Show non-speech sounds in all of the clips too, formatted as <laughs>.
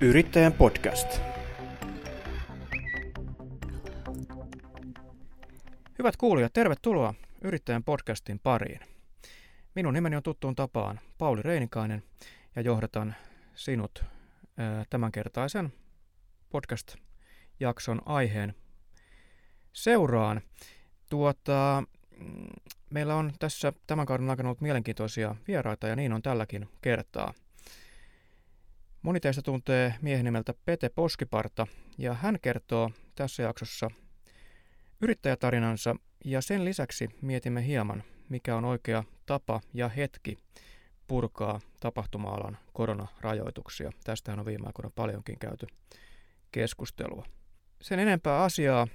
Yrittäjän podcast. Hyvät kuulijat, tervetuloa Yrittäjän podcastin pariin. Minun nimeni on tuttuun tapaan Pauli Reinikainen ja johdatan sinut tämänkertaisen podcast-jakson aiheen seuraan. Tuota, mm, meillä on tässä tämän kauden aikana ollut mielenkiintoisia vieraita ja niin on tälläkin kertaa – Moni teistä tuntee miehen nimeltä Pete Poskiparta ja hän kertoo tässä jaksossa yrittäjätarinansa ja sen lisäksi mietimme hieman, mikä on oikea tapa ja hetki purkaa tapahtuma-alan koronarajoituksia. Tästähän on viime aikoina paljonkin käyty keskustelua. Sen enempää asiaa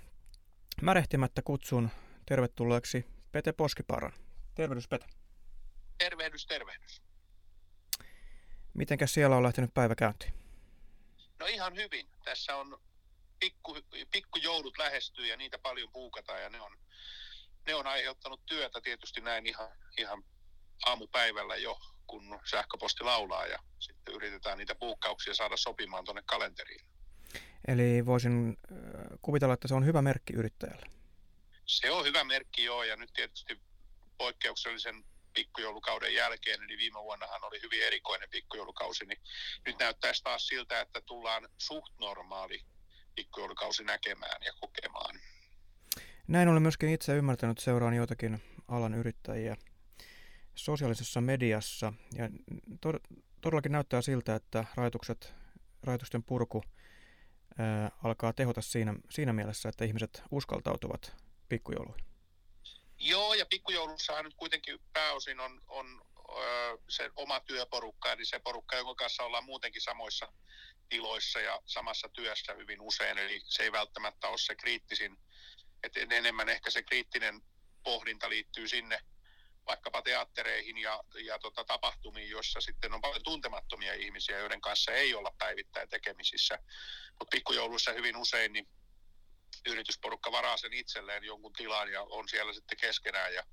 märehtimättä kutsun tervetulleeksi Pete Poskiparan. Tervehdys Pete. Tervehdys, tervehdys. Mitenkäs siellä on lähtenyt päivä käyntiin? No ihan hyvin. Tässä on pikku, pikkujoulut lähestyy ja niitä paljon puukataan ja ne on, ne on aiheuttanut työtä tietysti näin ihan, ihan aamupäivällä jo, kun sähköposti laulaa ja sitten yritetään niitä puukkauksia saada sopimaan tuonne kalenteriin. Eli voisin kuvitella, että se on hyvä merkki yrittäjälle. Se on hyvä merkki joo ja nyt tietysti poikkeuksellisen pikkujoulukauden jälkeen, eli viime vuonnahan oli hyvin erikoinen pikkujoulukausi, niin nyt näyttäisi taas siltä, että tullaan suht normaali pikkujoulukausi näkemään ja kokemaan. Näin olen myöskin itse ymmärtänyt, seuraan joitakin alan yrittäjiä sosiaalisessa mediassa. Ja todellakin näyttää siltä, että rajoitukset, rajoitusten purku ää, alkaa tehota siinä, siinä mielessä, että ihmiset uskaltautuvat pikkujouluihin. Joo, ja pikkujoulussahan nyt kuitenkin pääosin on, on öö, se oma työporukka, eli se porukka, jonka kanssa ollaan muutenkin samoissa tiloissa ja samassa työssä hyvin usein, eli se ei välttämättä ole se kriittisin, että enemmän ehkä se kriittinen pohdinta liittyy sinne vaikkapa teattereihin ja, ja tota, tapahtumiin, joissa sitten on paljon tuntemattomia ihmisiä, joiden kanssa ei olla päivittäin tekemisissä. Mutta pikkujouluissa hyvin usein niin yritysporukka varaa sen itselleen jonkun tilan ja on siellä sitten keskenään ja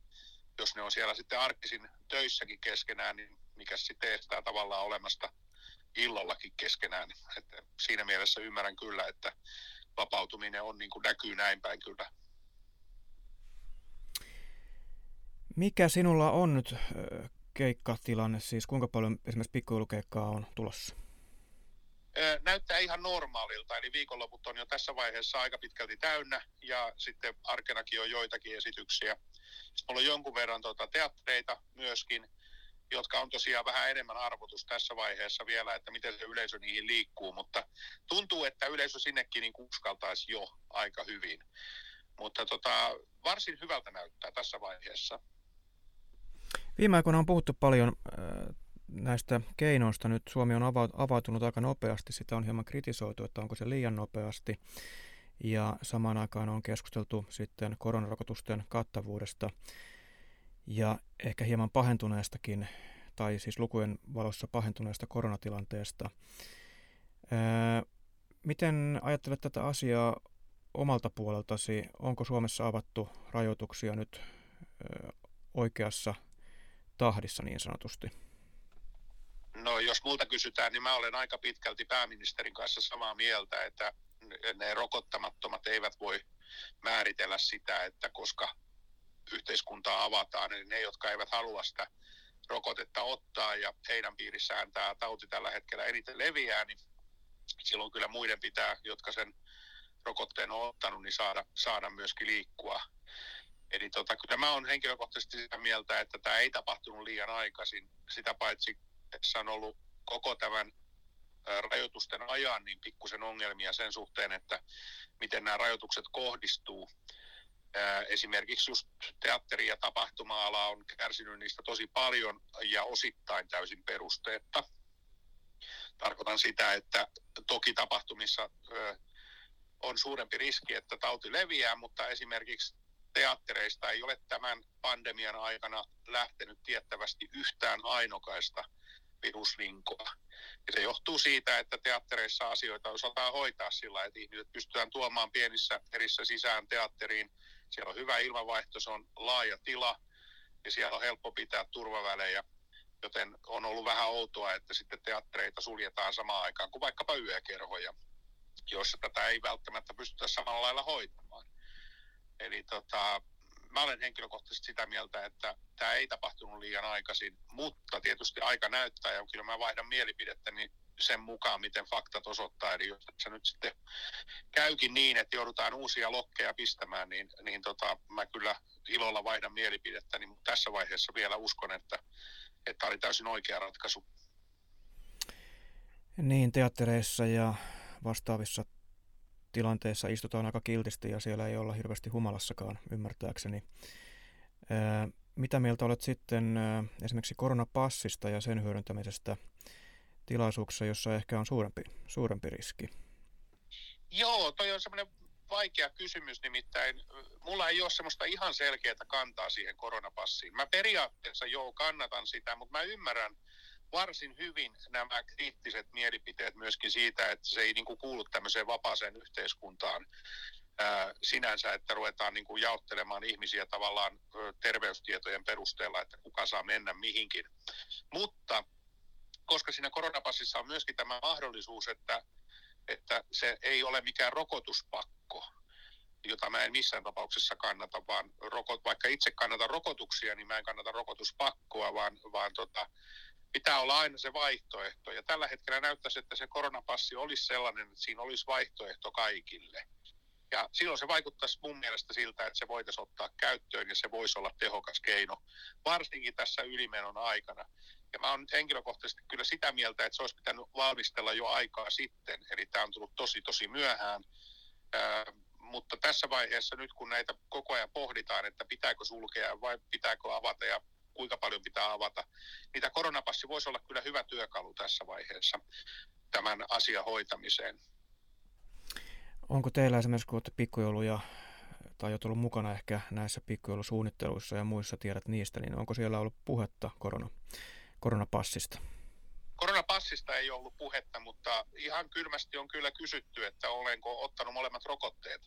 jos ne on siellä sitten arkisin töissäkin keskenään, niin mikä sitten estää tavallaan olemasta illallakin keskenään. Että siinä mielessä ymmärrän kyllä, että vapautuminen on niin kuin näkyy näin päin kyllä. Mikä sinulla on nyt keikkatilanne, siis kuinka paljon esimerkiksi pikkujoulukeikkaa on tulossa? Näyttää ihan normaalilta, eli viikonloput on jo tässä vaiheessa aika pitkälti täynnä ja sitten arkenakin on joitakin esityksiä. Sitten mulla on jonkun verran tuota teattereita myöskin, jotka on tosiaan vähän enemmän arvotus tässä vaiheessa vielä, että miten se yleisö niihin liikkuu, mutta tuntuu, että yleisö sinnekin niin uskaltaisi jo aika hyvin. Mutta tota, varsin hyvältä näyttää tässä vaiheessa. Viime aikoina on puhuttu paljon äh, näistä keinoista nyt Suomi on avautunut aika nopeasti. Sitä on hieman kritisoitu, että onko se liian nopeasti. Ja samaan aikaan on keskusteltu sitten koronarokotusten kattavuudesta ja ehkä hieman pahentuneestakin, tai siis lukujen valossa pahentuneesta koronatilanteesta. Ää, miten ajattelet tätä asiaa omalta puoleltasi? Onko Suomessa avattu rajoituksia nyt ää, oikeassa tahdissa niin sanotusti? No jos multa kysytään, niin mä olen aika pitkälti pääministerin kanssa samaa mieltä, että ne rokottamattomat eivät voi määritellä sitä, että koska yhteiskuntaa avataan, eli ne, jotka eivät halua sitä rokotetta ottaa ja heidän piirissään tämä tauti tällä hetkellä eniten leviää, niin silloin kyllä muiden pitää, jotka sen rokotteen on ottanut, niin saada, saada myöskin liikkua. Eli tota, kyllä mä oon henkilökohtaisesti sitä mieltä, että tämä ei tapahtunut liian aikaisin. Sitä paitsi tässä on ollut koko tämän rajoitusten ajan niin pikkusen ongelmia sen suhteen, että miten nämä rajoitukset kohdistuu. Esimerkiksi just teatteri- ja tapahtuma-ala on kärsinyt niistä tosi paljon ja osittain täysin perusteetta. Tarkoitan sitä, että toki tapahtumissa on suurempi riski, että tauti leviää, mutta esimerkiksi teattereista ei ole tämän pandemian aikana lähtenyt tiettävästi yhtään ainokaista viruslinkoa. Ja se johtuu siitä, että teattereissa asioita osataan hoitaa sillä, että ihmiset pystytään tuomaan pienissä erissä sisään teatteriin. Siellä on hyvä ilmanvaihto, se on laaja tila ja siellä on helppo pitää turvavälejä. joten on ollut vähän outoa, että sitten teattereita suljetaan samaan aikaan kuin vaikkapa yökerhoja, joissa tätä ei välttämättä pystytä samalla lailla hoitamaan. Eli tota, mä olen henkilökohtaisesti sitä mieltä, että tämä ei tapahtunut liian aikaisin, mutta tietysti aika näyttää ja kyllä mä vaihdan mielipidettä niin sen mukaan, miten faktat osoittaa. Eli jos se nyt sitten käykin niin, että joudutaan uusia lokkeja pistämään, niin, niin tota, mä kyllä ilolla vaihdan mielipidettä, niin tässä vaiheessa vielä uskon, että, että oli täysin oikea ratkaisu. Niin, teattereissa ja vastaavissa tilanteissa istutaan aika kiltisti ja siellä ei olla hirveästi humalassakaan, ymmärtääkseni. mitä mieltä olet sitten esimerkiksi koronapassista ja sen hyödyntämisestä tilaisuuksissa, jossa ehkä on suurempi, suurempi riski? Joo, toi on semmoinen vaikea kysymys nimittäin. Mulla ei ole semmoista ihan selkeää kantaa siihen koronapassiin. Mä periaatteessa joo kannatan sitä, mutta mä ymmärrän varsin hyvin nämä kriittiset mielipiteet myöskin siitä, että se ei niin kuin kuulu tämmöiseen vapaaseen yhteiskuntaan ää, sinänsä, että ruvetaan niin kuin jaottelemaan ihmisiä tavallaan terveystietojen perusteella, että kuka saa mennä mihinkin. Mutta koska siinä koronapassissa on myöskin tämä mahdollisuus, että, että se ei ole mikään rokotuspakko, jota mä en missään tapauksessa kannata, vaan rokot, vaikka itse kannatan rokotuksia, niin mä en kannata rokotuspakkoa, vaan, vaan tota, pitää olla aina se vaihtoehto. Ja tällä hetkellä näyttäisi, että se koronapassi olisi sellainen, että siinä olisi vaihtoehto kaikille. Ja silloin se vaikuttaisi mun mielestä siltä, että se voitaisiin ottaa käyttöön ja se voisi olla tehokas keino, varsinkin tässä ylimenon aikana. Ja mä oon nyt henkilökohtaisesti kyllä sitä mieltä, että se olisi pitänyt valmistella jo aikaa sitten, eli tämä on tullut tosi tosi myöhään. Ää, mutta tässä vaiheessa nyt kun näitä koko ajan pohditaan, että pitääkö sulkea vai pitääkö avata ja kuinka paljon pitää avata, tämä koronapassi voisi olla kyllä hyvä työkalu tässä vaiheessa tämän asian hoitamiseen. Onko teillä esimerkiksi, kun olette pikkujouluja tai olet ollut mukana ehkä näissä pikkujoulisuunnitteluissa ja muissa tiedät niistä, niin onko siellä ollut puhetta korona, koronapassista? Koronapassista ei ollut puhetta, mutta ihan kylmästi on kyllä kysytty, että olenko ottanut molemmat rokotteet.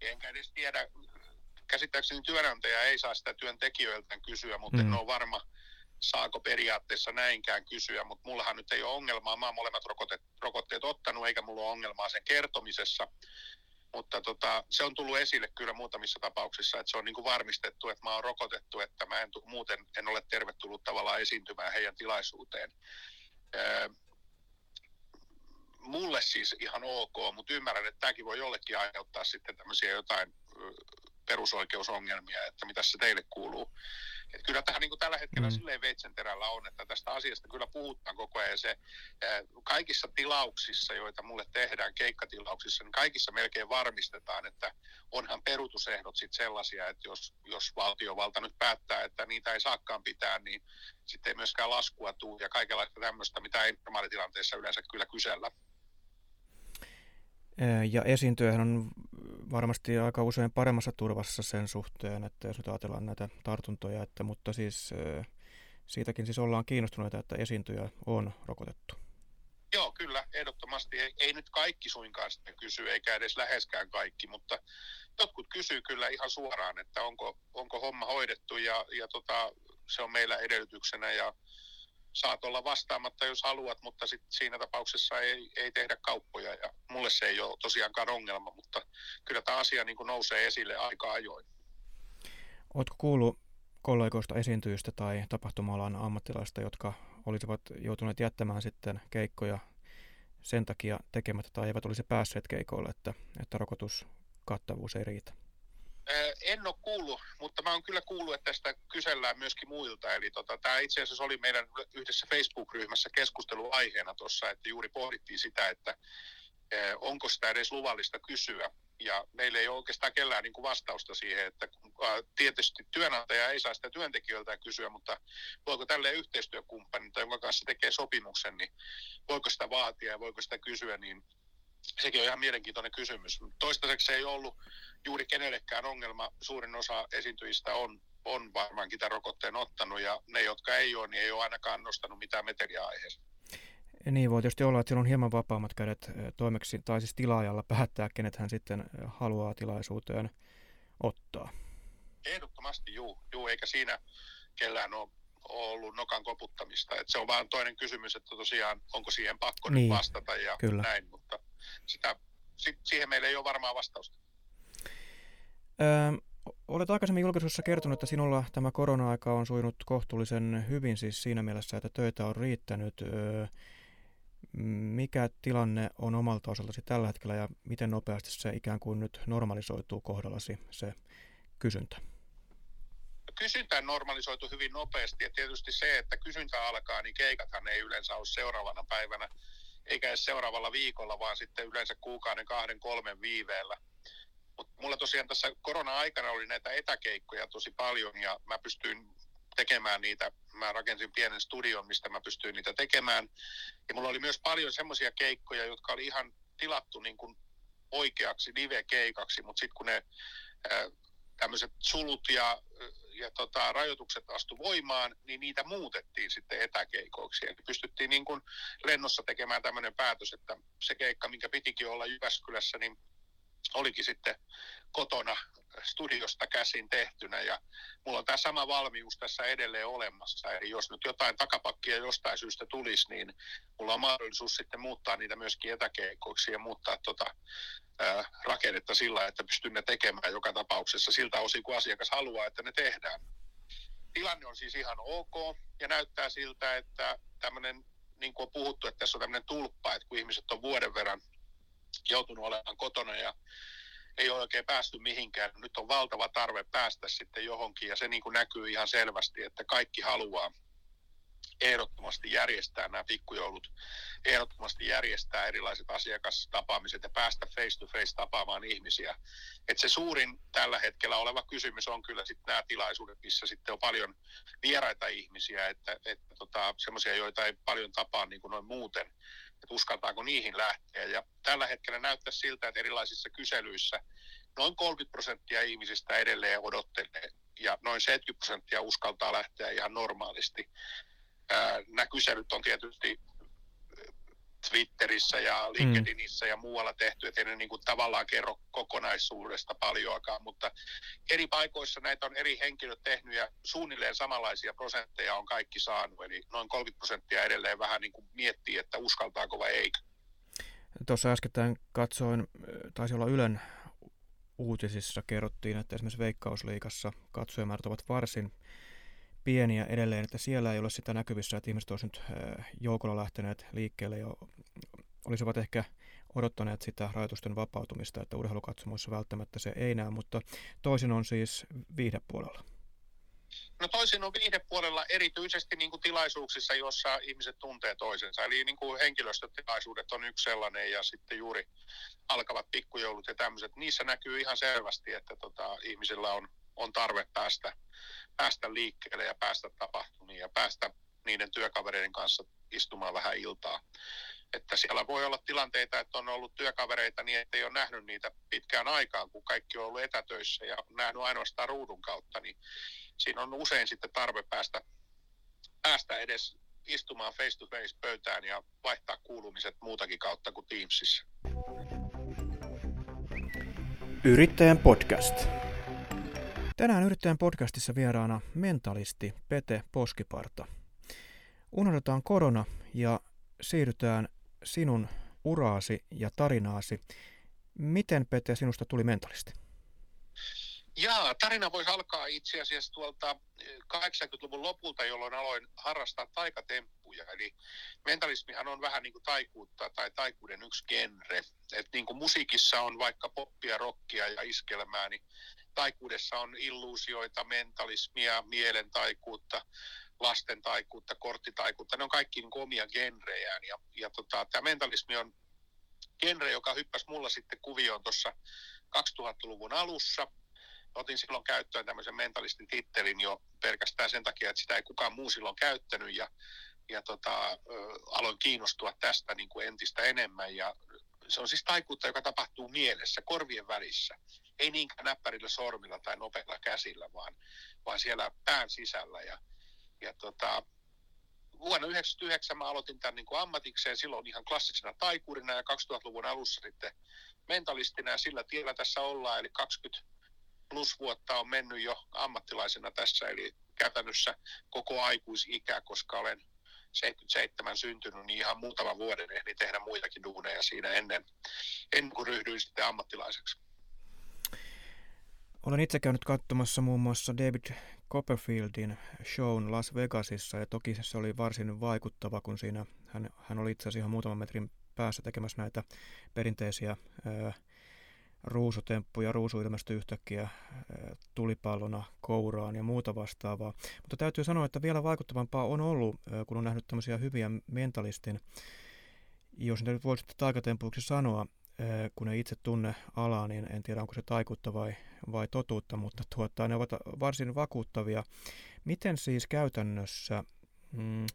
Enkä edes tiedä, käsittääkseni työnantaja ei saa sitä työntekijöiltä kysyä, mutta mm. en ole varma, saako periaatteessa näinkään kysyä, mutta mullahan nyt ei ole ongelmaa, mä oon molemmat rokotteet, rokotteet ottanut, eikä mulla ole ongelmaa sen kertomisessa, mutta tota, se on tullut esille kyllä muutamissa tapauksissa, että se on niin kuin varmistettu, että mä oon rokotettu, että mä en muuten en ole tervetullut tavallaan esiintymään heidän tilaisuuteen. Öö, mulle siis ihan ok, mutta ymmärrän, että tämäkin voi jollekin aiheuttaa sitten tämmöisiä jotain perusoikeusongelmia, että mitä se teille kuuluu. Et kyllä tämä niin kuin tällä hetkellä mm. silleen veitsenterällä on, että tästä asiasta kyllä puhutaan koko ajan. Se, kaikissa tilauksissa, joita mulle tehdään, keikkatilauksissa, niin kaikissa melkein varmistetaan, että onhan perutusehdot sitten sellaisia, että jos, jos valtiovalta nyt päättää, että niitä ei saakaan pitää, niin sitten ei myöskään laskua tule ja kaikenlaista tämmöistä, mitä ei normaalitilanteessa yleensä kyllä kysellä. Ja esiintyjähän on varmasti aika usein paremmassa turvassa sen suhteen, että jos nyt ajatellaan näitä tartuntoja, että, mutta siis siitäkin siis ollaan kiinnostuneita, että esiintyjä on rokotettu. Joo, kyllä, ehdottomasti. Ei, ei nyt kaikki suinkaan sitä kysy, eikä edes läheskään kaikki, mutta jotkut kysyy kyllä ihan suoraan, että onko, onko homma hoidettu ja, ja tota, se on meillä edellytyksenä ja saat olla vastaamatta, jos haluat, mutta sit siinä tapauksessa ei, ei tehdä kauppoja. Ja mulle se ei ole tosiaankaan ongelma, mutta kyllä tämä asia niin kuin nousee esille aika ajoin. Oletko kuullut kollegoista esiintyjistä tai tapahtuma-alan ammattilaista, jotka olisivat joutuneet jättämään sitten keikkoja sen takia tekemättä tai eivät olisi päässeet keikoille, että, että rokotuskattavuus ei riitä? En ole kuullut, mutta mä oon kyllä kuullut, että tästä kysellään myöskin muilta. Eli tota, tämä itse asiassa oli meidän yhdessä Facebook-ryhmässä keskusteluaiheena tuossa, että juuri pohdittiin sitä, että onko sitä edes luvallista kysyä. Ja meillä ei ole oikeastaan kellään niin kuin vastausta siihen, että tietysti työnantaja ei saa sitä työntekijöiltä kysyä, mutta voiko tälle yhteistyökumppani tai jonka kanssa tekee sopimuksen, niin voiko sitä vaatia ja voiko sitä kysyä, niin sekin on ihan mielenkiintoinen kysymys. Toistaiseksi ei ollut juuri kenellekään ongelma. Suurin osa esiintyjistä on, on varmaankin tämän rokotteen ottanut ja ne, jotka ei ole, niin ei ole ainakaan nostanut mitään meteliä aiheesta. Niin voi tietysti olla, että siellä on hieman vapaammat kädet toimeksi, tai siis tilaajalla päättää, kenet hän sitten haluaa tilaisuuteen ottaa. Ehdottomasti juu, juu eikä siinä kellään ole ole ollut nokan koputtamista. Et se on vaan toinen kysymys, että tosiaan onko siihen pakko niin, nyt vastata ja kyllä. näin, mutta sitä, siihen meillä ei ole varmaa vastausta. Öö, olet aikaisemmin julkisuudessa kertonut, että sinulla tämä korona-aika on sujunut kohtuullisen hyvin siis siinä mielessä, että töitä on riittänyt. Öö, mikä tilanne on omalta osaltasi tällä hetkellä ja miten nopeasti se ikään kuin nyt normalisoituu kohdallasi se kysyntä? Kysyntä normalisoitu hyvin nopeasti ja tietysti se, että kysyntä alkaa, niin keikathan ei yleensä ole seuraavana päivänä eikä edes seuraavalla viikolla, vaan sitten yleensä kuukauden, kahden, kolmen viiveellä. Mutta mulla tosiaan tässä korona-aikana oli näitä etäkeikkoja tosi paljon ja mä pystyin tekemään niitä. Mä rakensin pienen studion, mistä mä pystyin niitä tekemään. Ja mulla oli myös paljon semmoisia keikkoja, jotka oli ihan tilattu niin kuin oikeaksi live-keikaksi, mutta sitten kun ne tämmöiset sulut ja, ja tota, rajoitukset astu voimaan, niin niitä muutettiin sitten etäkeikoiksi. Eli pystyttiin niin kuin lennossa tekemään tämmöinen päätös, että se keikka, minkä pitikin olla Jyväskylässä, niin olikin sitten kotona studiosta käsin tehtynä ja mulla on tämä sama valmius tässä edelleen olemassa. Eli jos nyt jotain takapakkia jostain syystä tulisi, niin mulla on mahdollisuus sitten muuttaa niitä myöskin etäkeikoiksi ja muuttaa tota, ää, rakennetta sillä, että pystyn ne tekemään joka tapauksessa siltä osin, kun asiakas haluaa, että ne tehdään. Tilanne on siis ihan ok ja näyttää siltä, että tämmöinen, niin kuin on puhuttu, että tässä on tämmöinen tulppa, että kun ihmiset on vuoden verran joutunut olemaan kotona ja ei ole oikein päästy mihinkään. Nyt on valtava tarve päästä sitten johonkin ja se niin kuin näkyy ihan selvästi, että kaikki haluaa ehdottomasti järjestää nämä pikkujoulut, ehdottomasti järjestää erilaiset asiakastapaamiset ja päästä face to face tapaamaan ihmisiä. Et se suurin tällä hetkellä oleva kysymys on kyllä sitten nämä tilaisuudet, missä sitten on paljon vieraita ihmisiä, että, että tota, semmoisia, joita ei paljon tapaa niin kuin noin muuten, että uskaltaako niihin lähteä. Ja tällä hetkellä näyttää siltä, että erilaisissa kyselyissä noin 30 prosenttia ihmisistä edelleen odottelee ja noin 70 prosenttia uskaltaa lähteä ihan normaalisti. Nämä kyselyt on tietysti Twitterissä ja LinkedInissä mm. ja muualla tehty, että ei ne niin kuin tavallaan kerro kokonaisuudesta paljoakaan, mutta eri paikoissa näitä on eri henkilöt tehnyt ja suunnilleen samanlaisia prosentteja on kaikki saanut, eli noin 30 prosenttia edelleen vähän niin kuin miettii, että uskaltaako vai eikö. Tuossa äskettäin katsoin, taisi olla Ylen uutisissa kerrottiin, että esimerkiksi Veikkausliikassa katsojamäärät ovat varsin pieniä edelleen, että siellä ei ole sitä näkyvissä, että ihmiset olisivat nyt joukolla lähteneet liikkeelle ja olisivat ehkä odottaneet sitä rajoitusten vapautumista, että urheilukatsomoissa välttämättä se ei näy, mutta toisin on siis viihdepuolella. No toisin on viihdepuolella erityisesti niin kuin tilaisuuksissa, jossa ihmiset tuntee toisensa. Eli niin kuin henkilöstötilaisuudet on yksi sellainen ja sitten juuri alkavat pikkujoulut ja tämmöiset. Niissä näkyy ihan selvästi, että tota, ihmisillä on, on tarve päästä päästä liikkeelle ja päästä tapahtumiin ja päästä niiden työkavereiden kanssa istumaan vähän iltaa. Että siellä voi olla tilanteita, että on ollut työkavereita niin, että ei ole nähnyt niitä pitkään aikaan, kun kaikki on ollut etätöissä ja on nähnyt ainoastaan ruudun kautta, niin siinä on usein sitten tarve päästä, päästä edes istumaan face to face pöytään ja vaihtaa kuulumiset muutakin kautta kuin Teamsissa. Yrittäjän podcast. Tänään Yrittäjän podcastissa vieraana mentalisti Pete Poskiparta. Unohdetaan korona ja siirrytään sinun uraasi ja tarinaasi. Miten Pete sinusta tuli mentalisti? Jaa, tarina voisi alkaa itse asiassa tuolta 80-luvun eh, lopulta, jolloin aloin harrastaa taikatemppuja. Eli mentalismihan on vähän niin kuin taikuutta tai taikuuden yksi genre. Et niin kuin musiikissa on vaikka poppia, rockia ja iskelmää, niin taikuudessa on illuusioita, mentalismia, mielen taikuutta, lasten taikuutta, korttitaikuutta. Ne on kaikki niin omia genrejään. Ja, ja tota, tämä mentalismi on genre, joka hyppäsi mulla sitten kuvioon tuossa 2000-luvun alussa. Otin silloin käyttöön tämmöisen mentalistin tittelin jo pelkästään sen takia, että sitä ei kukaan muu silloin käyttänyt. Ja, ja tota, aloin kiinnostua tästä niin kuin entistä enemmän. Ja se on siis taikuutta, joka tapahtuu mielessä, korvien välissä ei niinkään näppärillä sormilla tai nopeilla käsillä, vaan, vaan siellä pään sisällä. Ja, ja tota, vuonna 1999 mä aloitin tämän niin ammatikseen silloin ihan klassisena taikurina ja 2000-luvun alussa sitten mentalistina ja sillä tiellä tässä ollaan, eli 20 plus vuotta on mennyt jo ammattilaisena tässä, eli käytännössä koko aikuisikä, koska olen 77 syntynyt, niin ihan muutaman vuoden ehdin tehdä muitakin duuneja siinä ennen, ennen kuin ryhdyin sitten ammattilaiseksi. Olen itse käynyt katsomassa muun muassa David Copperfieldin shown Las Vegasissa ja toki se oli varsin vaikuttava, kun siinä hän, hän oli itse asiassa ihan muutaman metrin päässä tekemässä näitä perinteisiä ää, ruusutemppuja, ruusu ilmestyi yhtäkkiä ää, tulipallona kouraan ja muuta vastaavaa. Mutta täytyy sanoa, että vielä vaikuttavampaa on ollut, ää, kun on nähnyt tämmöisiä hyviä mentalistin, jos nyt voisi taikatempuiksi sanoa, kun ei itse tunne alaa, niin en tiedä onko se taikuutta vai, vai totuutta, mutta tuota, ne ovat varsin vakuuttavia. Miten siis käytännössä, mm,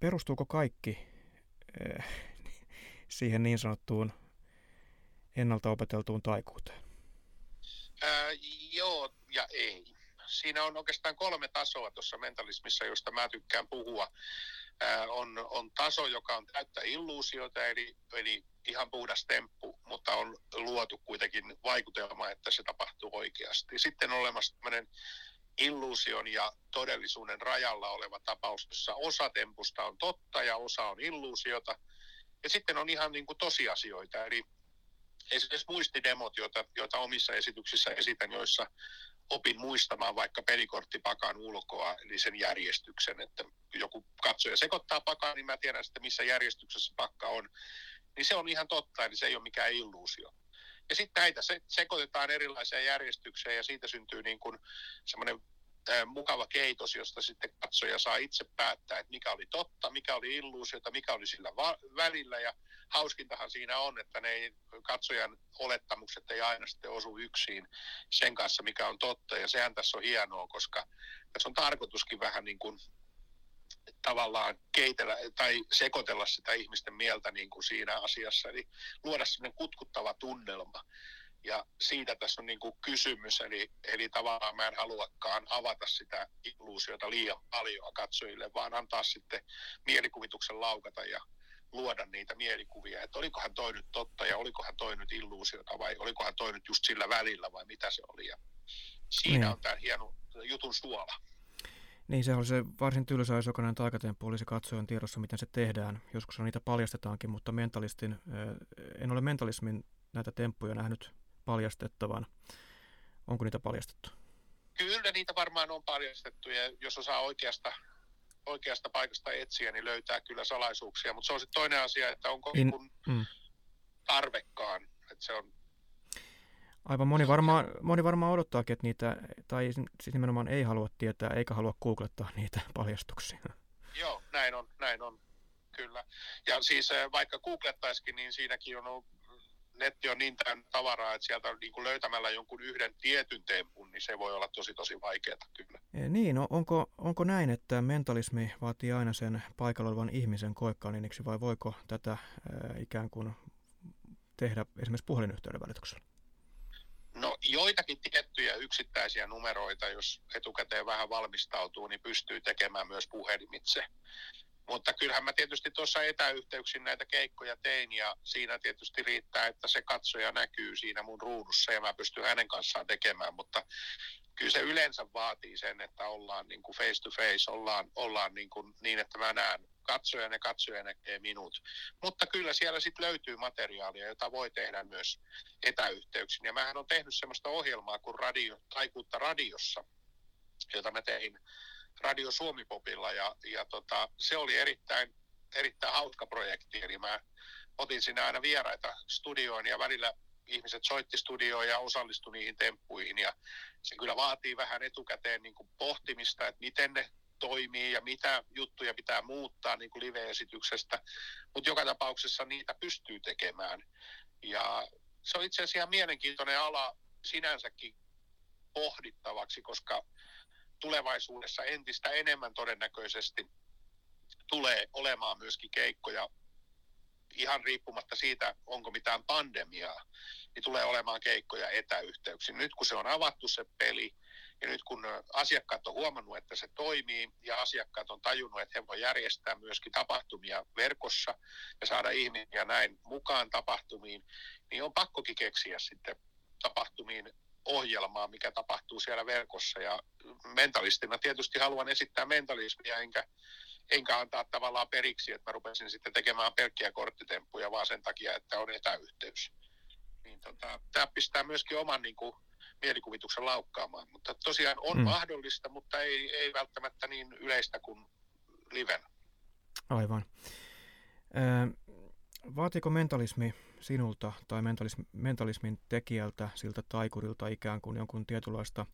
perustuuko kaikki <laughs> siihen niin sanottuun ennalta opeteltuun taikuuteen? Ää, joo ja ei. Siinä on oikeastaan kolme tasoa tuossa mentalismissa, josta mä tykkään puhua on, on taso, joka on täyttä illuusiota, eli, eli ihan puhdas temppu, mutta on luotu kuitenkin vaikutelma, että se tapahtuu oikeasti. Sitten on olemassa tämmöinen illuusion ja todellisuuden rajalla oleva tapaus, jossa osa tempusta on totta ja osa on illuusiota. Ja sitten on ihan niin kuin tosiasioita, eli esimerkiksi muistidemot, joita, joita omissa esityksissä esitän, joissa opin muistamaan vaikka pelikorttipakan ulkoa, eli sen järjestyksen, että joku katsoja sekoittaa pakan, niin mä tiedän sitten missä järjestyksessä pakka on. Niin se on ihan totta, eli se ei ole mikään illuusio. Ja sitten näitä se, sekoitetaan erilaisia järjestyksiä ja siitä syntyy niin kuin semmoinen mukava keitos, josta sitten katsoja saa itse päättää, että mikä oli totta, mikä oli illuusiota, mikä oli sillä va- välillä. Ja hauskintahan siinä on, että ne katsojan olettamukset ei aina sitten osu yksin sen kanssa, mikä on totta. Ja sehän tässä on hienoa, koska tässä on tarkoituskin vähän niin kuin tavallaan keitellä tai sekoitella sitä ihmisten mieltä niin kuin siinä asiassa. Eli luoda sellainen kutkuttava tunnelma. Ja siitä tässä on niin kuin kysymys, eli, eli tavallaan mä en haluakaan avata sitä illuusiota liian paljon katsojille, vaan antaa sitten mielikuvituksen laukata ja luoda niitä mielikuvia, että olikohan toi nyt totta ja olikohan toi nyt illuusiota vai olikohan toi nyt just sillä välillä vai mitä se oli. Ja siinä niin. on tämä hieno jutun suola. Niin, se on se varsin tylsä, jos jokainen taikatemppu olisi katsojan tiedossa, miten se tehdään. Joskus niitä paljastetaankin, mutta mentalistin, en ole mentalismin näitä temppuja nähnyt paljastettavan. Onko niitä paljastettu? Kyllä niitä varmaan on paljastettu ja jos osaa oikeasta, oikeasta paikasta etsiä, niin löytää kyllä salaisuuksia. Mutta se on sitten toinen asia, että onko In, kun mm. tarvekkaan. Että se on, Aivan moni varmaan, moni varmaan odottaakin, että niitä, tai siis nimenomaan ei halua tietää, eikä halua googlettaa niitä <laughs> paljastuksia. Joo, näin on, näin on, kyllä. Ja siis eh, vaikka googlettaisikin, niin siinäkin on netti on niin täynnä tavaraa, että sieltä niin kuin löytämällä jonkun yhden tietyn tempun, niin se voi olla tosi tosi vaikeaa kyllä. E, niin, no, onko, onko näin, että mentalismi vaatii aina sen paikalla olevan ihmisen koekaniiniksi vai voiko tätä ää, ikään kuin tehdä esimerkiksi puhelinyhteyden välityksellä? No joitakin tiettyjä yksittäisiä numeroita, jos etukäteen vähän valmistautuu, niin pystyy tekemään myös puhelimitse. Mutta kyllähän mä tietysti tuossa etäyhteyksin näitä keikkoja tein ja siinä tietysti riittää, että se katsoja näkyy siinä mun ruudussa ja mä pystyn hänen kanssaan tekemään, mutta kyllä se yleensä vaatii sen, että ollaan niin kuin face to face, ollaan, ollaan niin, kuin niin, että mä näen katsojan ja katsoja näkee minut. Mutta kyllä siellä sitten löytyy materiaalia, jota voi tehdä myös etäyhteyksin. Ja mähän on tehnyt semmoista ohjelmaa kuin radio, taikuutta radiossa, jota mä tein Radio Suomi-popilla ja, ja tota, se oli erittäin, erittäin hauska projekti. Eli mä otin sinne aina vieraita studioon ja välillä ihmiset soitti studioon ja osallistui niihin temppuihin ja se kyllä vaatii vähän etukäteen niin kuin pohtimista, että miten ne toimii ja mitä juttuja pitää muuttaa niin kuin live-esityksestä, mutta joka tapauksessa niitä pystyy tekemään. Ja se on itse asiassa ihan mielenkiintoinen ala sinänsäkin pohdittavaksi, koska tulevaisuudessa entistä enemmän todennäköisesti tulee olemaan myöskin keikkoja ihan riippumatta siitä, onko mitään pandemiaa, niin tulee olemaan keikkoja etäyhteyksin. Nyt kun se on avattu se peli, ja nyt kun asiakkaat on huomannut, että se toimii, ja asiakkaat on tajunnut, että he voi järjestää myöskin tapahtumia verkossa ja saada ihmisiä näin mukaan tapahtumiin, niin on pakkokin keksiä sitten tapahtumiin ohjelmaa, mikä tapahtuu siellä verkossa. Ja mentalistina tietysti haluan esittää mentalismia, enkä, enkä antaa tavallaan periksi, että mä rupesin sitten tekemään pelkkiä korttitemppuja vaan sen takia, että on etäyhteys. Niin tota, tämä pistää myöskin oman niin kuin, mielikuvituksen laukkaamaan. Mutta tosiaan on mm. mahdollista, mutta ei, ei välttämättä niin yleistä kuin liven. Aivan. Ö, vaatiiko mentalismi sinulta tai mentalism, mentalismin tekijältä, siltä taikurilta ikään kuin jonkun tietynlaista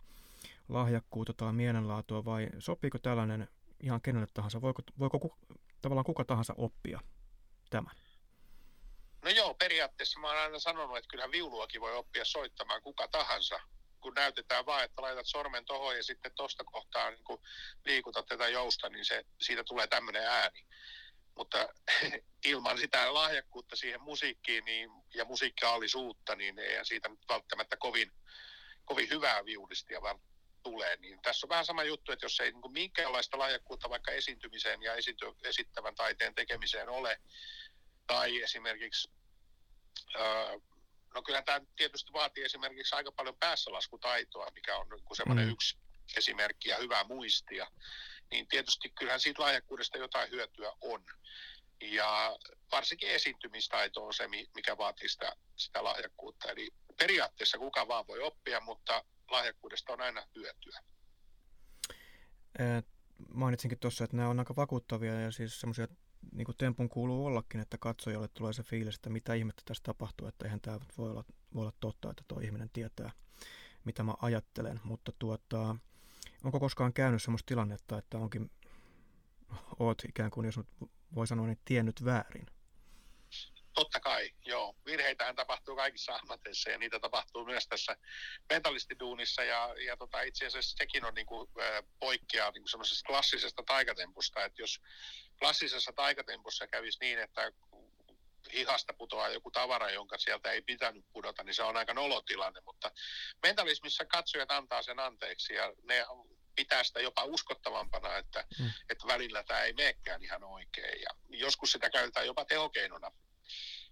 lahjakkuutta tai mielenlaatua vai sopiiko tällainen ihan kenelle tahansa? Voiko, voiko ku, tavallaan kuka tahansa oppia tämän? No joo, periaatteessa mä oon aina sanonut, että kyllähän viuluakin voi oppia soittamaan kuka tahansa, kun näytetään vaan, että laitat sormen tohon ja sitten tuosta kohtaa niin liikutat tätä jousta, niin se, siitä tulee tämmöinen ääni. Mutta <laughs> ilman sitä lahjakkuutta siihen musiikkiin niin, ja musiikkaalisuutta, niin ei siitä nyt välttämättä kovin, kovin hyvää viulistia vaan tulee. Niin tässä on vähän sama juttu, että jos ei niin minkäänlaista lahjakkuutta vaikka esiintymiseen ja esity, esittävän taiteen tekemiseen ole, tai esimerkiksi No kyllä tämä tietysti vaatii esimerkiksi aika paljon päässälaskutaitoa, mikä on niin semmoinen mm. yksi esimerkki ja hyvää muistia. Niin tietysti kyllähän siitä lahjakkuudesta jotain hyötyä on. Ja varsinkin esiintymistaito on se, mikä vaatii sitä, sitä lahjakkuutta. Eli periaatteessa kuka vaan voi oppia, mutta lahjakkuudesta on aina hyötyä. Mainitsinkin tuossa, että nämä on aika vakuuttavia ja siis semmoisia niin kuin tempun kuuluu ollakin, että katsojalle tulee se fiilis, että mitä ihmettä tässä tapahtuu, että eihän tämä voi olla, voi olla totta, että tuo ihminen tietää, mitä mä ajattelen. Mutta tuota, onko koskaan käynyt sellaista tilannetta, että onkin, oot ikään kuin, jos voi sanoa, niin tiennyt väärin? Totta kai, joo. Virheitähän tapahtuu kaikissa ammateissa ja niitä tapahtuu myös tässä mentalistiduunissa ja, ja tota, itse asiassa sekin on niin kuin, äh, poikkeaa niin semmoisesta klassisesta taikatempusta, että jos klassisessa taikatempussa kävisi niin, että hihasta putoaa joku tavara, jonka sieltä ei pitänyt pudota, niin se on aika nolotilanne, mutta mentalismissa katsojat antaa sen anteeksi ja ne pitää sitä jopa uskottavampana, että, mm. että välillä tämä ei meekään ihan oikein ja joskus sitä käytetään jopa tehokeinona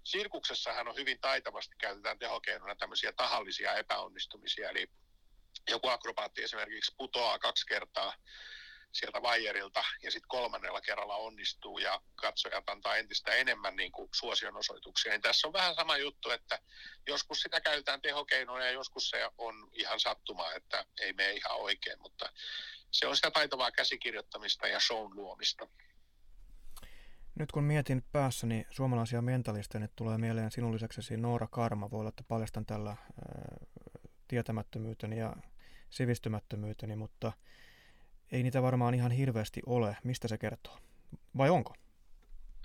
Sirkuksessahan on hyvin taitavasti käytetään tehokeinona tämmöisiä tahallisia epäonnistumisia, eli joku akrobaatti esimerkiksi putoaa kaksi kertaa sieltä vaijerilta ja sitten kolmannella kerralla onnistuu ja katsojat antaa entistä enemmän niin kuin suosionosoituksia. Niin tässä on vähän sama juttu, että joskus sitä käytetään tehokeinona ja joskus se on ihan sattumaa, että ei mene ihan oikein, mutta se on sitä taitavaa käsikirjoittamista ja shown luomista. Nyt kun mietin päässäni suomalaisia mentalisteja, niin tulee mieleen sinun lisäksesi Noora Karma. Voi olla, että paljastan tällä ää, tietämättömyyteni ja sivistymättömyyteni, mutta ei niitä varmaan ihan hirveästi ole. Mistä se kertoo? Vai onko?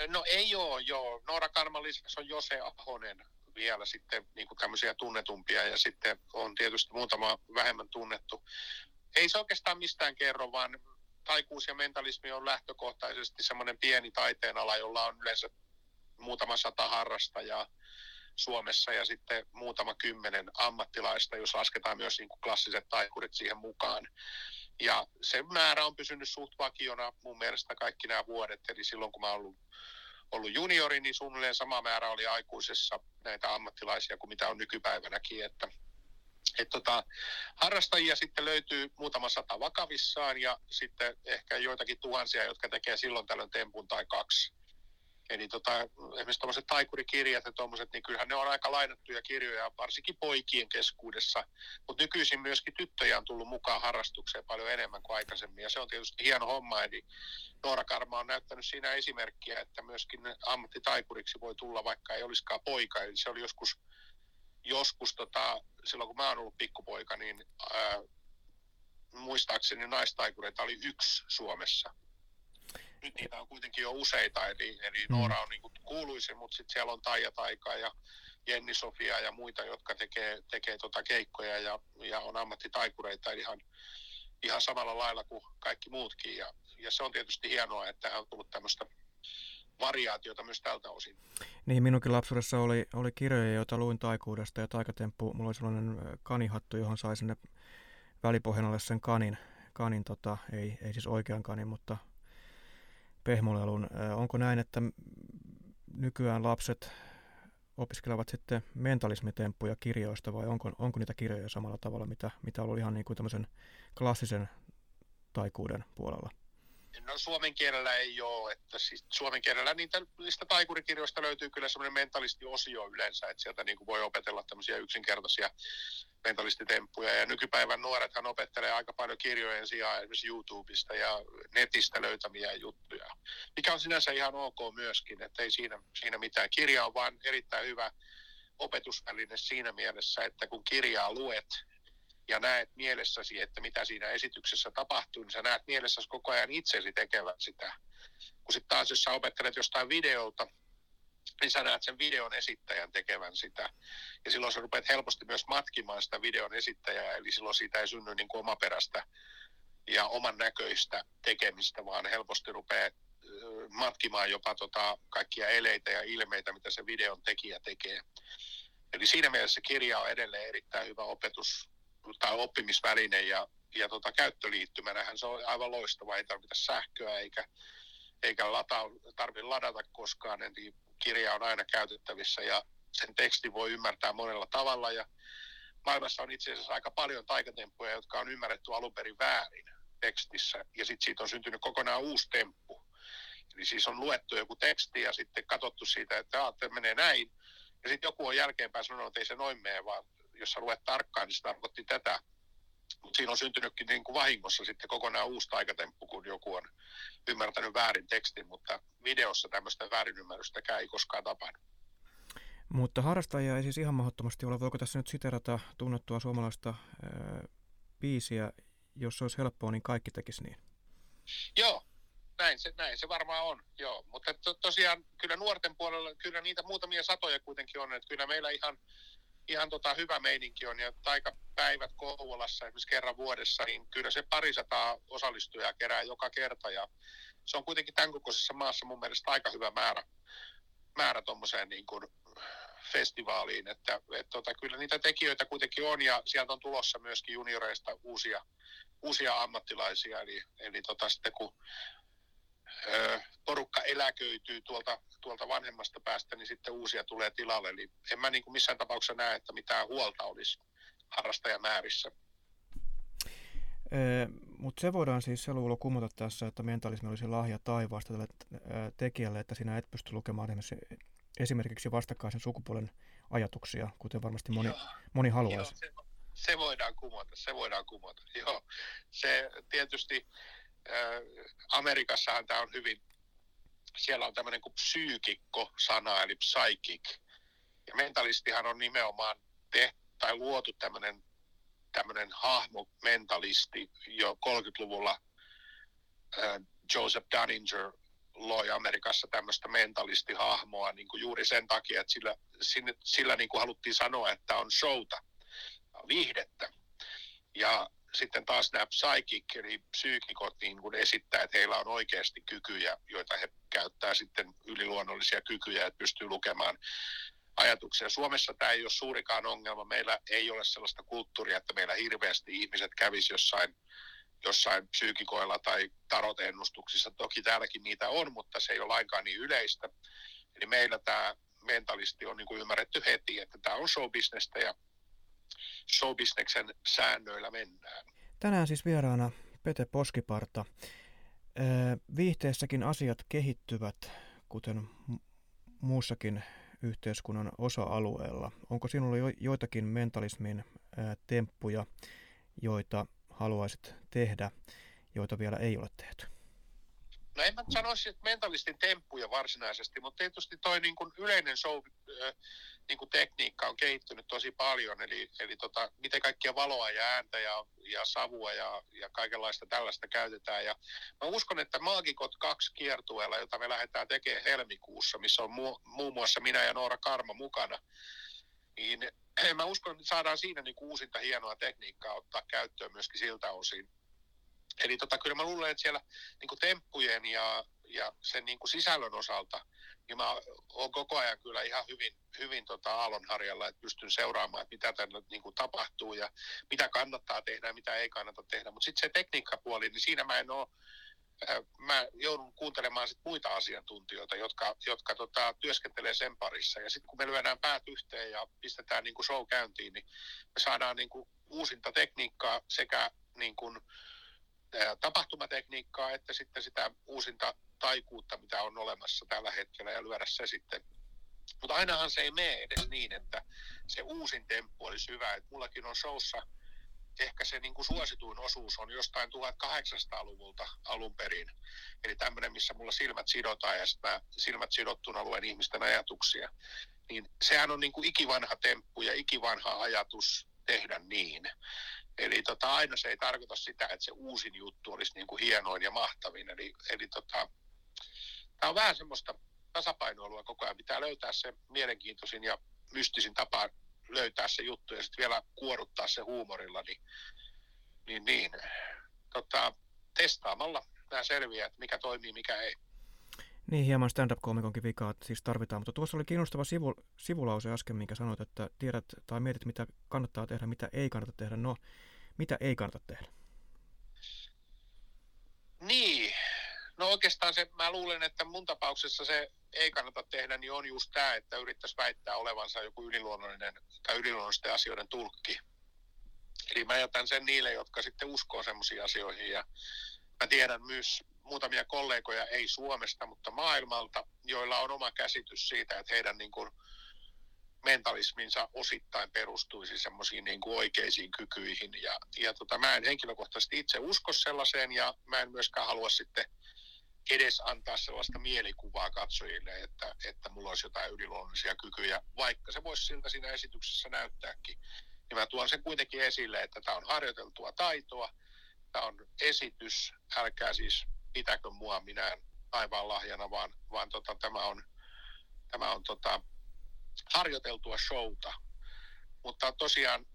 No ei ole, joo. Noora Karman lisäksi on Jose Ahonen vielä sitten niin kuin tämmöisiä tunnetumpia ja sitten on tietysti muutama vähemmän tunnettu. Ei se oikeastaan mistään kerro, vaan taikuus ja mentalismi on lähtökohtaisesti semmoinen pieni taiteenala, jolla on yleensä muutama sata harrastajaa Suomessa ja sitten muutama kymmenen ammattilaista, jos lasketaan myös niin kuin klassiset taikurit siihen mukaan. Ja se määrä on pysynyt suht vakiona mun mielestä kaikki nämä vuodet. Eli silloin kun mä ollut, ollut juniori, niin suunnilleen sama määrä oli aikuisessa näitä ammattilaisia kuin mitä on nykypäivänäkin. Että et tota, harrastajia sitten löytyy muutama sata vakavissaan ja sitten ehkä joitakin tuhansia, jotka tekee silloin tällöin tempun tai kaksi. Eli tota, esimerkiksi tuommoiset taikurikirjat ja tuommoiset, niin kyllähän ne on aika lainattuja kirjoja, varsinkin poikien keskuudessa. Mutta nykyisin myöskin tyttöjä on tullut mukaan harrastukseen paljon enemmän kuin aikaisemmin. Ja se on tietysti hieno homma. Eli Noora Karma on näyttänyt siinä esimerkkiä, että myöskin ammattitaikuriksi voi tulla, vaikka ei olisikaan poika. Eli se oli joskus joskus tota, silloin kun mä oon ollut pikkupoika, niin ää, muistaakseni naistaikureita oli yksi Suomessa. Nyt niitä on kuitenkin jo useita, eli, eli mm. Noora on niin kuin kuuluisin, mutta sitten siellä on Taija Taika ja Jenni Sofia ja muita, jotka tekee, tekee tota keikkoja ja, ja on ammattitaikureita ihan, ihan samalla lailla kuin kaikki muutkin. Ja, ja se on tietysti hienoa, että on tullut tämmöistä variaatiota myös tältä osin. Niin, minunkin lapsuudessa oli, oli kirjoja, joita luin taikuudesta ja taikatemppu. Mulla oli sellainen kanihattu, johon sai sinne välipohjan sen kanin. kanin tota, ei, ei siis oikean kanin, mutta pehmolelun. Onko näin, että nykyään lapset opiskelevat sitten mentalismitemppuja kirjoista vai onko, onko niitä kirjoja samalla tavalla, mitä, mitä ollut ihan niin kuin tämmöisen klassisen taikuuden puolella? No suomen kielellä ei ole, että siis suomen kielellä niitä, niistä taikurikirjoista löytyy kyllä semmoinen mentalistiosio yleensä, että sieltä niin kuin voi opetella tämmöisiä yksinkertaisia mentalistitemppuja. Ja nykypäivän nuorethan opettelee aika paljon kirjojen sijaan esimerkiksi YouTubesta ja netistä löytämiä juttuja, mikä on sinänsä ihan ok myöskin, että ei siinä, siinä mitään. Kirja on vaan erittäin hyvä opetusväline siinä mielessä, että kun kirjaa luet, ja näet mielessäsi, että mitä siinä esityksessä tapahtuu, niin sä näet mielessäsi koko ajan itsesi tekevän sitä. Kun sitten taas, jos sä opettelet jostain videolta, niin sä näet sen videon esittäjän tekevän sitä. Ja silloin sä rupeat helposti myös matkimaan sitä videon esittäjää, eli silloin siitä ei synny niin kuin omaperäistä ja oman näköistä tekemistä, vaan helposti rupeaa matkimaan jopa tota kaikkia eleitä ja ilmeitä, mitä se videon tekijä tekee. Eli siinä mielessä kirja on edelleen erittäin hyvä opetus tai oppimisväline ja, ja tota, käyttöliittymänähän se on aivan loistava, ei tarvita sähköä eikä, eikä lata, tarvitse ladata koskaan, eli kirja on aina käytettävissä ja sen teksti voi ymmärtää monella tavalla ja maailmassa on itse asiassa aika paljon taikatemppuja, jotka on ymmärretty alun perin väärin tekstissä ja sitten siitä on syntynyt kokonaan uusi temppu. Eli siis on luettu joku teksti ja sitten katsottu siitä, että että menee näin. Ja sitten joku on jälkeenpäin sanonut, että ei se noin mene, vaan jos sä luet tarkkaan, niin se tarkoitti tätä. Mutta siinä on syntynytkin niin kuin vahingossa sitten kokonaan uusi taikatemppu, kun joku on ymmärtänyt väärin tekstin, mutta videossa tämmöistä väärinymmärrystä ei koskaan tapahdu. Mutta harrastajia ei siis ihan mahdottomasti ole. Voiko tässä nyt siterata tunnettua suomalaista ää, biisiä, jos se olisi helppoa, niin kaikki tekisi niin? Joo, näin se, näin se varmaan on, joo. Mutta to, tosiaan kyllä nuorten puolella, kyllä niitä muutamia satoja kuitenkin on, että kyllä meillä ihan ihan tota hyvä meininki on ja taikapäivät Kouvolassa esimerkiksi kerran vuodessa, niin kyllä se parisataa osallistujaa kerää joka kerta ja se on kuitenkin tämän kokoisessa maassa mun mielestä aika hyvä määrä, määrä tuommoiseen niin kuin festivaaliin, että et tota, kyllä niitä tekijöitä kuitenkin on ja sieltä on tulossa myöskin junioreista uusia, uusia ammattilaisia, eli, eli tota, sitten kun porukka eläköityy tuolta, tuolta vanhemmasta päästä, niin sitten uusia tulee tilalle. Eli en mä niin kuin missään tapauksessa näe, että mitään huolta olisi harrastajamäärissä. Mutta se voidaan siis se luulo kumota tässä, että mentalismi olisi lahja taivaasta tälle tekijälle, että sinä et pysty lukemaan esimerkiksi, esimerkiksi vastakkaisen sukupuolen ajatuksia, kuten varmasti moni, joo, moni haluaisi. Joo, se, se voidaan kumota, se voidaan kumota. Joo, se tietysti Amerikassahan tämä on hyvin, siellä on tämmöinen kuin psyykikko-sana, eli psychic. Ja mentalistihan on nimenomaan te, tai luotu tämmöinen, tämmöinen hahmo, mentalisti, jo 30-luvulla Joseph Dunninger loi Amerikassa tämmöistä mentalistihahmoa niin kuin juuri sen takia, että sillä, sillä, sillä niin kuin haluttiin sanoa, että on showta, viihdettä. Ja sitten taas nämä psychic, eli psyykikot niin kun esittää, että heillä on oikeasti kykyjä, joita he käyttää sitten yliluonnollisia kykyjä, että pystyy lukemaan ajatuksia. Suomessa tämä ei ole suurikaan ongelma. Meillä ei ole sellaista kulttuuria, että meillä hirveästi ihmiset kävisi jossain, jossain psyykikoilla tai tarotennustuksissa. Toki täälläkin niitä on, mutta se ei ole lainkaan niin yleistä. Eli meillä tämä mentalisti on niin kuin ymmärretty heti, että tämä on showbisnestä ja showbisneksen säännöillä mennään. Tänään siis vieraana Pete Poskiparta. Viihteessäkin asiat kehittyvät, kuten muussakin yhteiskunnan osa-alueella. Onko sinulla jo, joitakin mentalismin temppuja, joita haluaisit tehdä, joita vielä ei ole tehty? No en mä sanoisi, että mentalistin temppuja varsinaisesti, mutta tietysti toi niin kuin yleinen show, niin kuin tekniikka on kehittynyt tosi paljon, eli, eli tota, miten kaikkia valoa ja ääntä ja, ja savua ja, ja kaikenlaista tällaista käytetään. Ja mä uskon, että Maagikot 2 kiertueella, jota me lähdetään tekemään helmikuussa, missä on mu, muun muassa minä ja Noora Karma mukana, niin <clears throat> mä uskon, että saadaan siinä niin uusinta hienoa tekniikkaa ottaa käyttöön myöskin siltä osin. Eli tota, kyllä mä luulen, että siellä niin temppujen ja, ja sen niin sisällön osalta, niin mä oon koko ajan kyllä ihan hyvin, hyvin tota aallonharjalla, että pystyn seuraamaan, että mitä tänne niin kuin tapahtuu ja mitä kannattaa tehdä ja mitä ei kannata tehdä. Mutta sitten se tekniikkapuoli, niin siinä mä en ole mä joudun kuuntelemaan sit muita asiantuntijoita, jotka, jotka tota, työskentelee sen parissa. Ja sitten kun me lyödään päät yhteen ja pistetään niin kuin show käyntiin, niin me saadaan niin kuin uusinta tekniikkaa sekä niin kuin, tapahtumatekniikkaa että sitten sitä uusinta taikuutta, mitä on olemassa tällä hetkellä ja lyödä se sitten. Mutta ainahan se ei mene edes niin, että se uusin temppu olisi hyvä. Et mullakin on showssa – ehkä se niin kuin suosituin osuus on jostain 1800-luvulta alun perin. Eli tämmöinen, missä mulla silmät sidotaan ja sitten silmät sidottuna luen ihmisten ajatuksia. Niin sehän on niin kuin ikivanha temppu ja ikivanha ajatus tehdä niin. Eli tota, aina se ei tarkoita sitä, että se uusin juttu olisi niin kuin hienoin ja mahtavin. Eli, eli tota, tämä on vähän semmoista tasapainoilua koko ajan. Pitää löytää se mielenkiintoisin ja mystisin tapa löytää se juttu ja sitten vielä kuoruttaa se huumorilla, niin, niin, niin tota, testaamalla nämä selviää, että mikä toimii, mikä ei. Niin, hieman stand-up-komikonkin vikaa siis tarvitaan, mutta tuossa oli kiinnostava sivu, sivulause äsken, minkä sanoit, että tiedät tai mietit, mitä kannattaa tehdä, mitä ei kannata tehdä. No, mitä ei kannata tehdä? Niin, no oikeastaan se, mä luulen, että mun tapauksessa se ei kannata tehdä, niin on just tämä, että yrittäisi väittää olevansa joku yliluonnollinen tai yliluonnollisten asioiden tulkki. Eli mä jätän sen niille, jotka sitten uskoo semmoisiin asioihin ja mä tiedän myös muutamia kollegoja, ei Suomesta, mutta maailmalta, joilla on oma käsitys siitä, että heidän niin kuin mentalisminsa osittain perustuisi semmoisiin niin kuin oikeisiin kykyihin. Ja, ja tota, mä en henkilökohtaisesti itse usko sellaiseen ja mä en myöskään halua sitten edes antaa sellaista mielikuvaa katsojille, että, että mulla olisi jotain yliluonnollisia kykyjä, vaikka se voisi siltä siinä esityksessä näyttääkin. Niin mä tuon sen kuitenkin esille, että tämä on harjoiteltua taitoa, tämä on esitys, älkää siis pitäkö mua minään aivan lahjana, vaan, vaan tota, tämä on, tämä on tota, harjoiteltua showta. Mutta tosiaan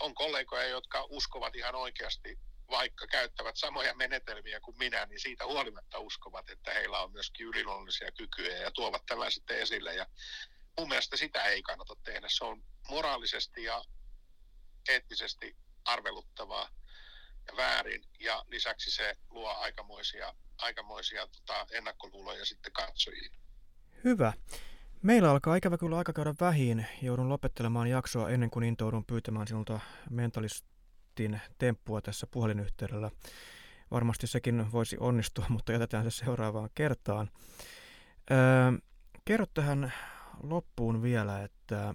on kollegoja, jotka uskovat ihan oikeasti vaikka käyttävät samoja menetelmiä kuin minä, niin siitä huolimatta uskovat, että heillä on myöskin yliluonnollisia kykyjä ja tuovat tämän sitten esille. Ja mun mielestä sitä ei kannata tehdä. Se on moraalisesti ja eettisesti arveluttavaa väärin. Ja lisäksi se luo aikamoisia, aikamoisia tota, ennakkoluuloja sitten katsojiin. Hyvä. Meillä alkaa ikävä kyllä aika käydä vähin. Joudun lopettelemaan jaksoa ennen kuin intoudun pyytämään sinulta mentalist tehtiin temppua tässä puhelinyhteydellä. Varmasti sekin voisi onnistua, <laughs> mutta jätetään se seuraavaan kertaan. Öö, kerro tähän loppuun vielä, että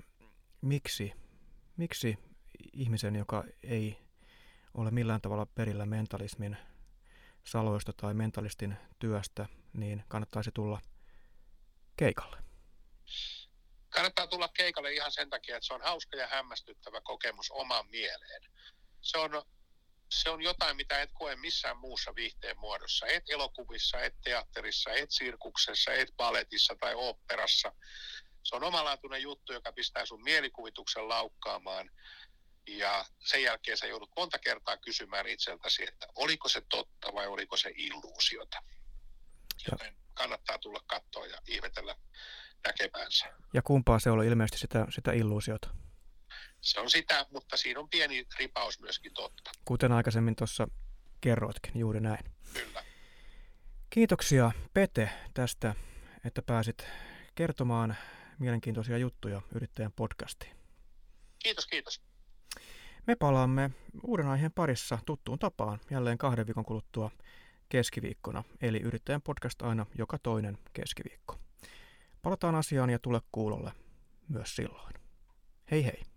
miksi, miksi ihmisen, joka ei ole millään tavalla perillä mentalismin saloista tai mentalistin työstä, niin kannattaisi tulla keikalle? Kannattaa tulla keikalle ihan sen takia, että se on hauska ja hämmästyttävä kokemus omaan mieleen se on, se on jotain, mitä et koe missään muussa viihteen muodossa. Et elokuvissa, et teatterissa, et sirkuksessa, et baletissa tai oopperassa. Se on omalaatuinen juttu, joka pistää sun mielikuvituksen laukkaamaan. Ja sen jälkeen sä joudut monta kertaa kysymään itseltäsi, että oliko se totta vai oliko se illuusiota. Joten kannattaa tulla katsoa ja ihmetellä näkemänsä. Ja kumpaa se oli ilmeisesti sitä, sitä illuusiota? se on sitä, mutta siinä on pieni ripaus myöskin totta. Kuten aikaisemmin tuossa kerroitkin, juuri näin. Kyllä. Kiitoksia Pete tästä, että pääsit kertomaan mielenkiintoisia juttuja yrittäjän podcastiin. Kiitos, kiitos. Me palaamme uuden aiheen parissa tuttuun tapaan jälleen kahden viikon kuluttua keskiviikkona, eli yrittäjän podcast aina joka toinen keskiviikko. Palataan asiaan ja tule kuulolle myös silloin. Hei hei!